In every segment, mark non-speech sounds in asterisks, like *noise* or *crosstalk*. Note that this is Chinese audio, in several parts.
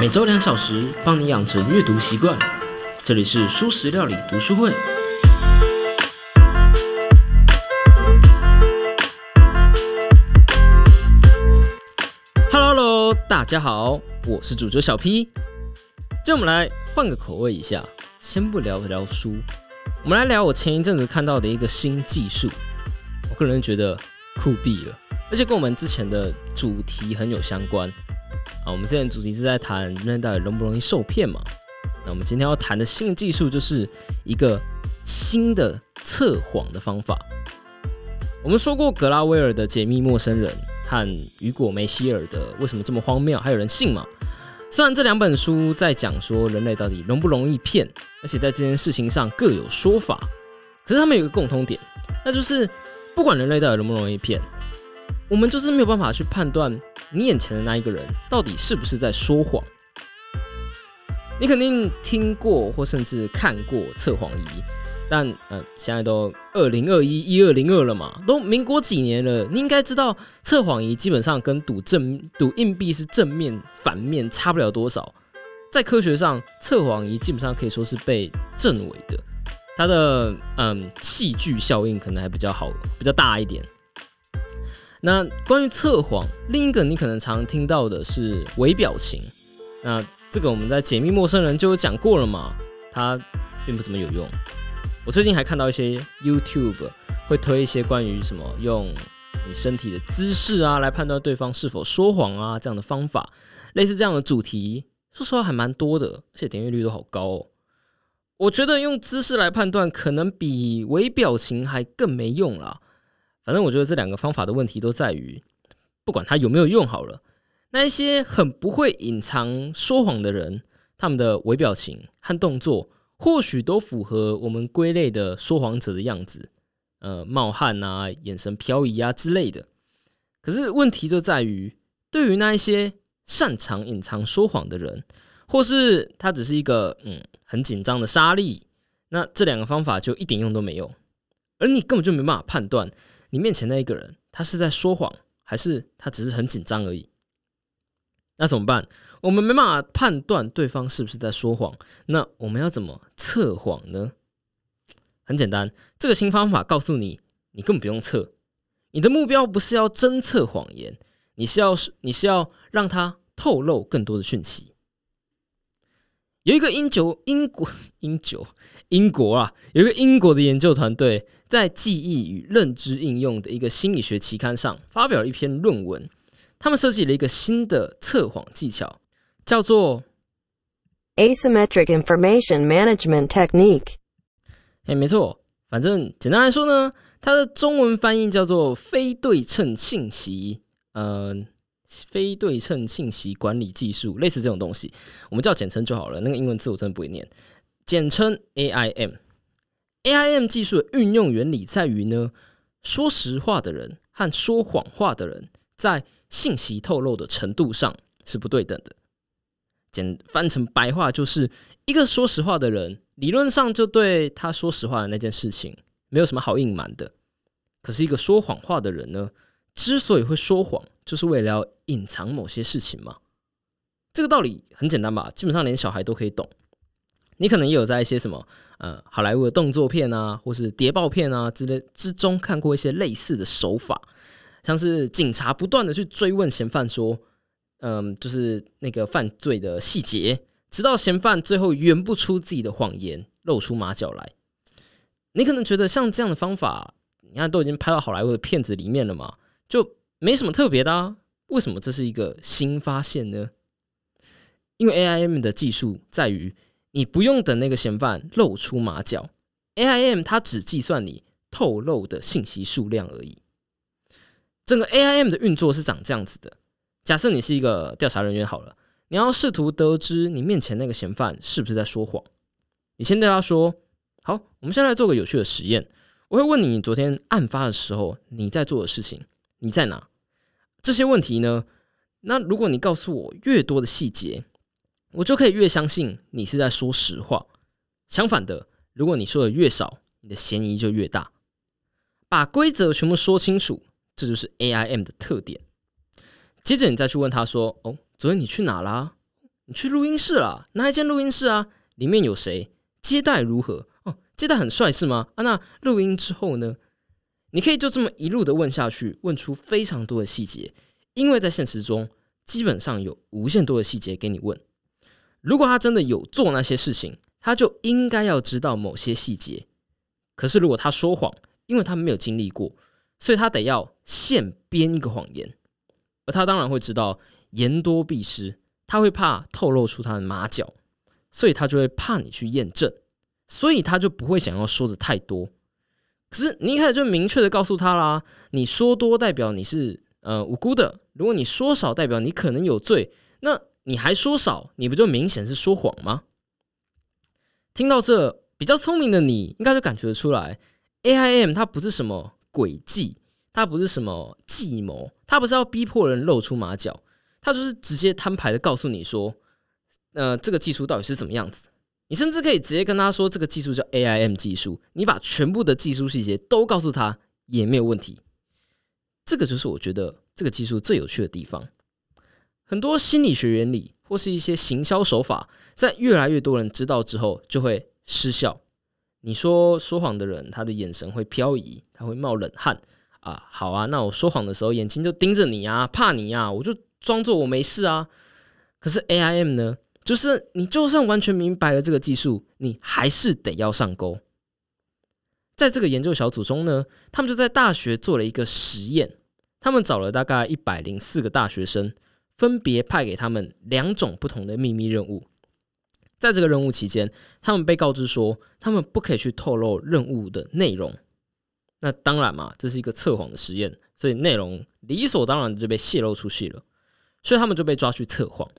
每周两小时，帮你养成阅读习惯。这里是舒食料理读书会。Hello，大家好，我是主角小 P。今我们来换个口味一下，先不聊聊书，我们来聊我前一阵子看到的一个新技术。我个人觉得酷毙了，而且跟我们之前的主题很有相关。啊，我们之前主题是在谈人类到底容不容易受骗嘛？那我们今天要谈的新技术就是一个新的测谎的方法。我们说过格拉威尔的《解密陌生人》和雨果梅希尔的《为什么这么荒谬》，还有人信吗？虽然这两本书在讲说人类到底容不容易骗，而且在这件事情上各有说法，可是他们有一个共通点，那就是不管人类到底容不容易骗，我们就是没有办法去判断。你眼前的那一个人到底是不是在说谎？你肯定听过或甚至看过测谎仪，但呃，现在都二零二一一二零二了嘛，都民国几年了，你应该知道测谎仪基本上跟赌正赌硬币是正面反面差不了多少。在科学上，测谎仪基本上可以说是被证伪的，它的嗯戏剧效应可能还比较好，比较大一点。那关于测谎，另一个你可能常听到的是微表情。那这个我们在解密陌生人就有讲过了嘛，它并不怎么有用。我最近还看到一些 YouTube 会推一些关于什么用你身体的姿势啊来判断对方是否说谎啊这样的方法，类似这样的主题，说实话还蛮多的，而且点阅率都好高哦。我觉得用姿势来判断，可能比微表情还更没用啦。反正我觉得这两个方法的问题都在于，不管它有没有用好了，那一些很不会隐藏说谎的人，他们的微表情和动作或许都符合我们归类的说谎者的样子，呃，冒汗啊，眼神飘移啊之类的。可是问题就在于，对于那一些擅长隐藏说谎的人，或是他只是一个嗯很紧张的沙粒，那这两个方法就一点用都没有，而你根本就没办法判断。你面前那一个人，他是在说谎，还是他只是很紧张而已？那怎么办？我们没办法判断对方是不是在说谎，那我们要怎么测谎呢？很简单，这个新方法告诉你，你根本不用测。你的目标不是要侦测谎言，你是要你是要让他透露更多的讯息。有一个英九英国 *laughs* 英九英国啊，有一个英国的研究团队。在记忆与认知应用的一个心理学期刊上发表了一篇论文，他们设计了一个新的测谎技巧，叫做 asymmetric information management technique。哎，没错，反正简单来说呢，它的中文翻译叫做非对称信息，呃，非对称信息管理技术，类似这种东西，我们叫简称就好了。那个英文字我真的不会念，简称 AIM。AIM 技术的运用原理在于呢，说实话的人和说谎话的人在信息透露的程度上是不对等的。简翻成白话就是，一个说实话的人，理论上就对他说实话的那件事情没有什么好隐瞒的。可是，一个说谎话的人呢，之所以会说谎，就是为了要隐藏某些事情嘛。这个道理很简单吧？基本上连小孩都可以懂。你可能也有在一些什么呃好莱坞的动作片啊，或是谍报片啊之类之中看过一些类似的手法，像是警察不断的去追问嫌犯说，嗯，就是那个犯罪的细节，直到嫌犯最后圆不出自己的谎言，露出马脚来。你可能觉得像这样的方法，你看都已经拍到好莱坞的片子里面了嘛，就没什么特别的啊。为什么这是一个新发现呢？因为 AIM 的技术在于。你不用等那个嫌犯露出马脚，AIM 它只计算你透露的信息数量而已。整个 AIM 的运作是长这样子的：假设你是一个调查人员，好了，你要试图得知你面前那个嫌犯是不是在说谎。你先对他说：“好，我们现在来做个有趣的实验。我会问你昨天案发的时候你在做的事情，你在哪？这些问题呢？那如果你告诉我越多的细节。”我就可以越相信你是在说实话。相反的，如果你说的越少，你的嫌疑就越大。把规则全部说清楚，这就是 AIM 的特点。接着你再去问他说：“哦，昨天你去哪啦？你去录音室啦，哪一间录音室啊？里面有谁？接待如何？哦，接待很帅是吗？啊，那录音之后呢？你可以就这么一路的问下去，问出非常多的细节，因为在现实中基本上有无限多的细节给你问。如果他真的有做那些事情，他就应该要知道某些细节。可是如果他说谎，因为他没有经历过，所以他得要现编一个谎言。而他当然会知道言多必失，他会怕透露出他的马脚，所以他就会怕你去验证，所以他就不会想要说的太多。可是你一开始就明确的告诉他啦，你说多代表你是呃无辜的，如果你说少代表你可能有罪，那你还说少，你不就明显是说谎吗？听到这，比较聪明的你应该就感觉得出来，A I M 它不是什么诡计，它不是什么计谋，它不是要逼迫人露出马脚，它就是直接摊牌的告诉你说，呃，这个技术到底是怎么样子。你甚至可以直接跟他说，这个技术叫 AIM 技术，你把全部的技术细节都告诉他也没有问题。这个就是我觉得这个技术最有趣的地方。很多心理学原理或是一些行销手法，在越来越多人知道之后，就会失效。你说说谎的人，他的眼神会飘移，他会冒冷汗啊。好啊，那我说谎的时候，眼睛就盯着你啊，怕你啊，我就装作我没事啊。可是 AIM 呢？就是你，就算完全明白了这个技术，你还是得要上钩。在这个研究小组中呢，他们就在大学做了一个实验，他们找了大概一百零四个大学生，分别派给他们两种不同的秘密任务。在这个任务期间，他们被告知说，他们不可以去透露任务的内容。那当然嘛，这是一个测谎的实验，所以内容理所当然就被泄露出去了，所以他们就被抓去测谎。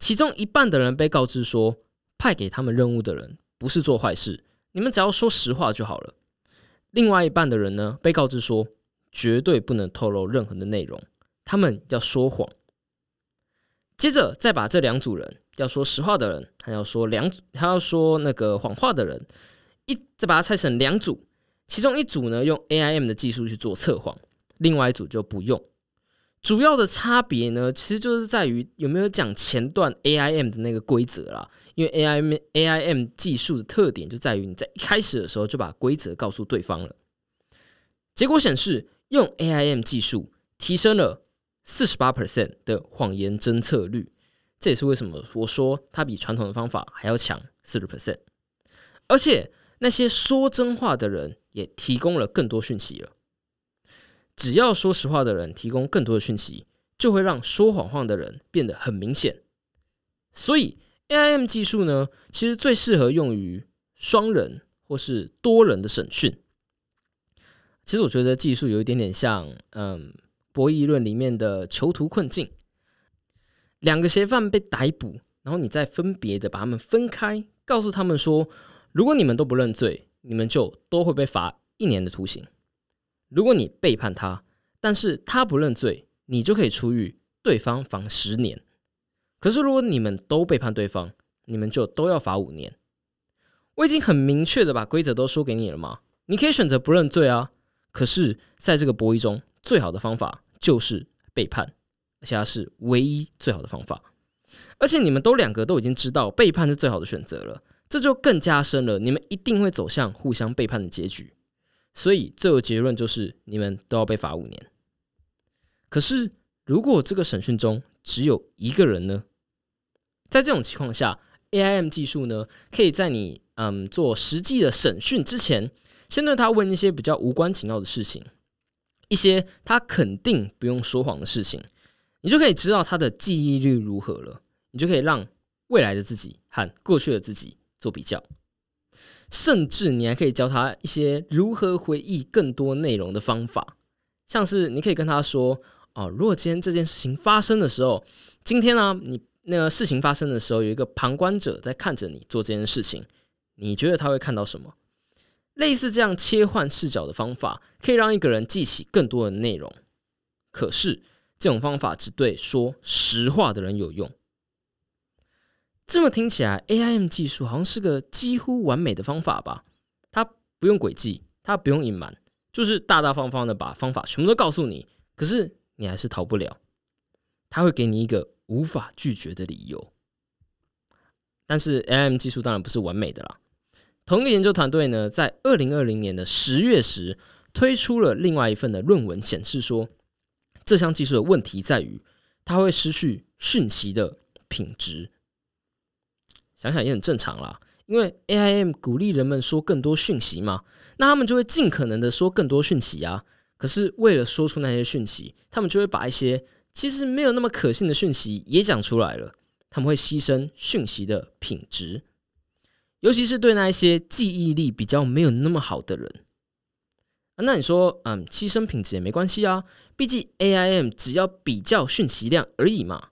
其中一半的人被告知说，派给他们任务的人不是做坏事，你们只要说实话就好了。另外一半的人呢，被告知说，绝对不能透露任何的内容，他们要说谎。接着再把这两组人，要说实话的人，还要说两，还要说那个谎话的人，一再把它拆成两组，其中一组呢用 AIM 的技术去做测谎，另外一组就不用。主要的差别呢，其实就是在于有没有讲前段 AIM 的那个规则啦。因为 AIM AIM 技术的特点就在于你在一开始的时候就把规则告诉对方了。结果显示，用 AIM 技术提升了四十八 percent 的谎言侦测率，这也是为什么我说它比传统的方法还要强四十 percent。而且那些说真话的人也提供了更多讯息了。只要说实话的人提供更多的讯息，就会让说谎话的人变得很明显。所以 AIM 技术呢，其实最适合用于双人或是多人的审讯。其实我觉得技术有一点点像，嗯，博弈论里面的囚徒困境。两个嫌犯被逮捕，然后你再分别的把他们分开，告诉他们说，如果你们都不认罪，你们就都会被罚一年的徒刑。如果你背叛他，但是他不认罪，你就可以出狱，对方罚十年。可是如果你们都背叛对方，你们就都要罚五年。我已经很明确的把规则都说给你了吗？你可以选择不认罪啊。可是在这个博弈中，最好的方法就是背叛，而且它是唯一最好的方法。而且你们都两个都已经知道背叛是最好的选择了，这就更加深了你们一定会走向互相背叛的结局。所以最后结论就是，你们都要被罚五年。可是，如果这个审讯中只有一个人呢？在这种情况下，AIM 技术呢，可以在你嗯做实际的审讯之前，先对他问一些比较无关紧要的事情，一些他肯定不用说谎的事情，你就可以知道他的记忆力如何了。你就可以让未来的自己和过去的自己做比较。甚至你还可以教他一些如何回忆更多内容的方法，像是你可以跟他说：“哦，如果今天这件事情发生的时候，今天呢，你那个事情发生的时候，有一个旁观者在看着你做这件事情，你觉得他会看到什么？”类似这样切换视角的方法，可以让一个人记起更多的内容。可是这种方法只对说实话的人有用。这么听起来，AIM 技术好像是个几乎完美的方法吧？它不用诡计，它不用隐瞒，就是大大方方的把方法全部都告诉你。可是你还是逃不了，他会给你一个无法拒绝的理由，但是 AIM 技术当然不是完美的啦。同一个研究团队呢，在二零二零年的十月时推出了另外一份的论文，显示说这项技术的问题在于它会失去讯息的品质。想想也很正常啦，因为 AIM 鼓励人们说更多讯息嘛，那他们就会尽可能的说更多讯息啊。可是为了说出那些讯息，他们就会把一些其实没有那么可信的讯息也讲出来了。他们会牺牲讯息的品质，尤其是对那一些记忆力比较没有那么好的人。那你说，嗯，牺牲品质也没关系啊，毕竟 AIM 只要比较讯息量而已嘛。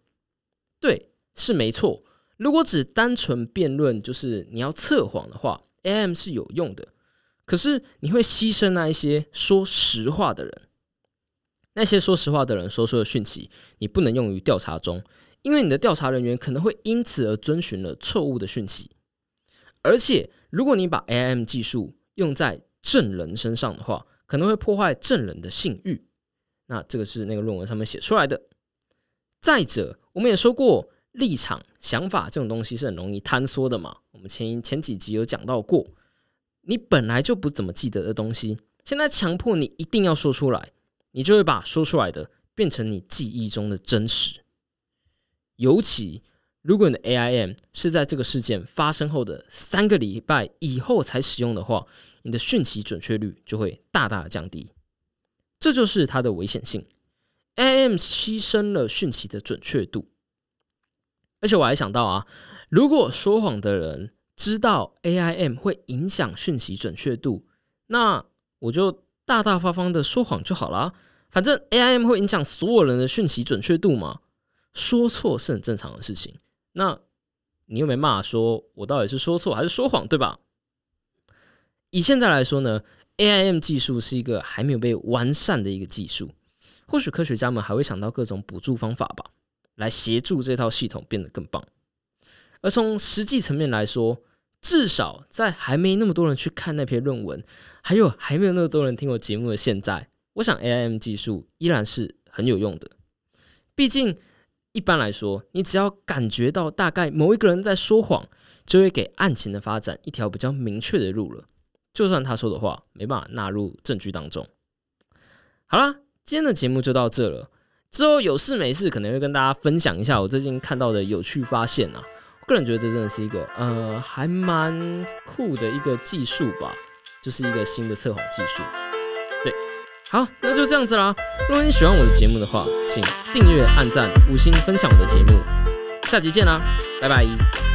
对，是没错。如果只单纯辩论，就是你要测谎的话，AM 是有用的。可是你会牺牲那一些说实话的人，那些说实话的人说出的讯息，你不能用于调查中，因为你的调查人员可能会因此而遵循了错误的讯息。而且，如果你把 AM 技术用在证人身上的话，可能会破坏证人的信誉。那这个是那个论文上面写出来的。再者，我们也说过。立场、想法这种东西是很容易坍缩的嘛？我们前前几集有讲到过，你本来就不怎么记得的东西，现在强迫你一定要说出来，你就会把说出来的变成你记忆中的真实。尤其如果你的 AIM 是在这个事件发生后的三个礼拜以后才使用的话，你的讯息准确率就会大大的降低。这就是它的危险性。AIM 牺牲了讯息的准确度。而且我还想到啊，如果说谎的人知道 AIM 会影响讯息准确度，那我就大大方方的说谎就好了。反正 AIM 会影响所有人的讯息准确度嘛，说错是很正常的事情。那你又没骂说我到底是说错还是说谎，对吧？以现在来说呢，AIM 技术是一个还没有被完善的一个技术，或许科学家们还会想到各种补助方法吧。来协助这套系统变得更棒。而从实际层面来说，至少在还没那么多人去看那篇论文，还有还没有那么多人听我节目的现在，我想 AIM 技术依然是很有用的。毕竟一般来说，你只要感觉到大概某一个人在说谎，就会给案情的发展一条比较明确的路了。就算他说的话没办法纳入证据当中。好啦，今天的节目就到这了。之后有事没事，可能会跟大家分享一下我最近看到的有趣发现啊。我个人觉得这真的是一个呃还蛮酷的一个技术吧，就是一个新的测谎技术。对，好，那就这样子啦。如果你喜欢我的节目的话，请订阅、按赞、五星分享我的节目。下集见啦，拜拜。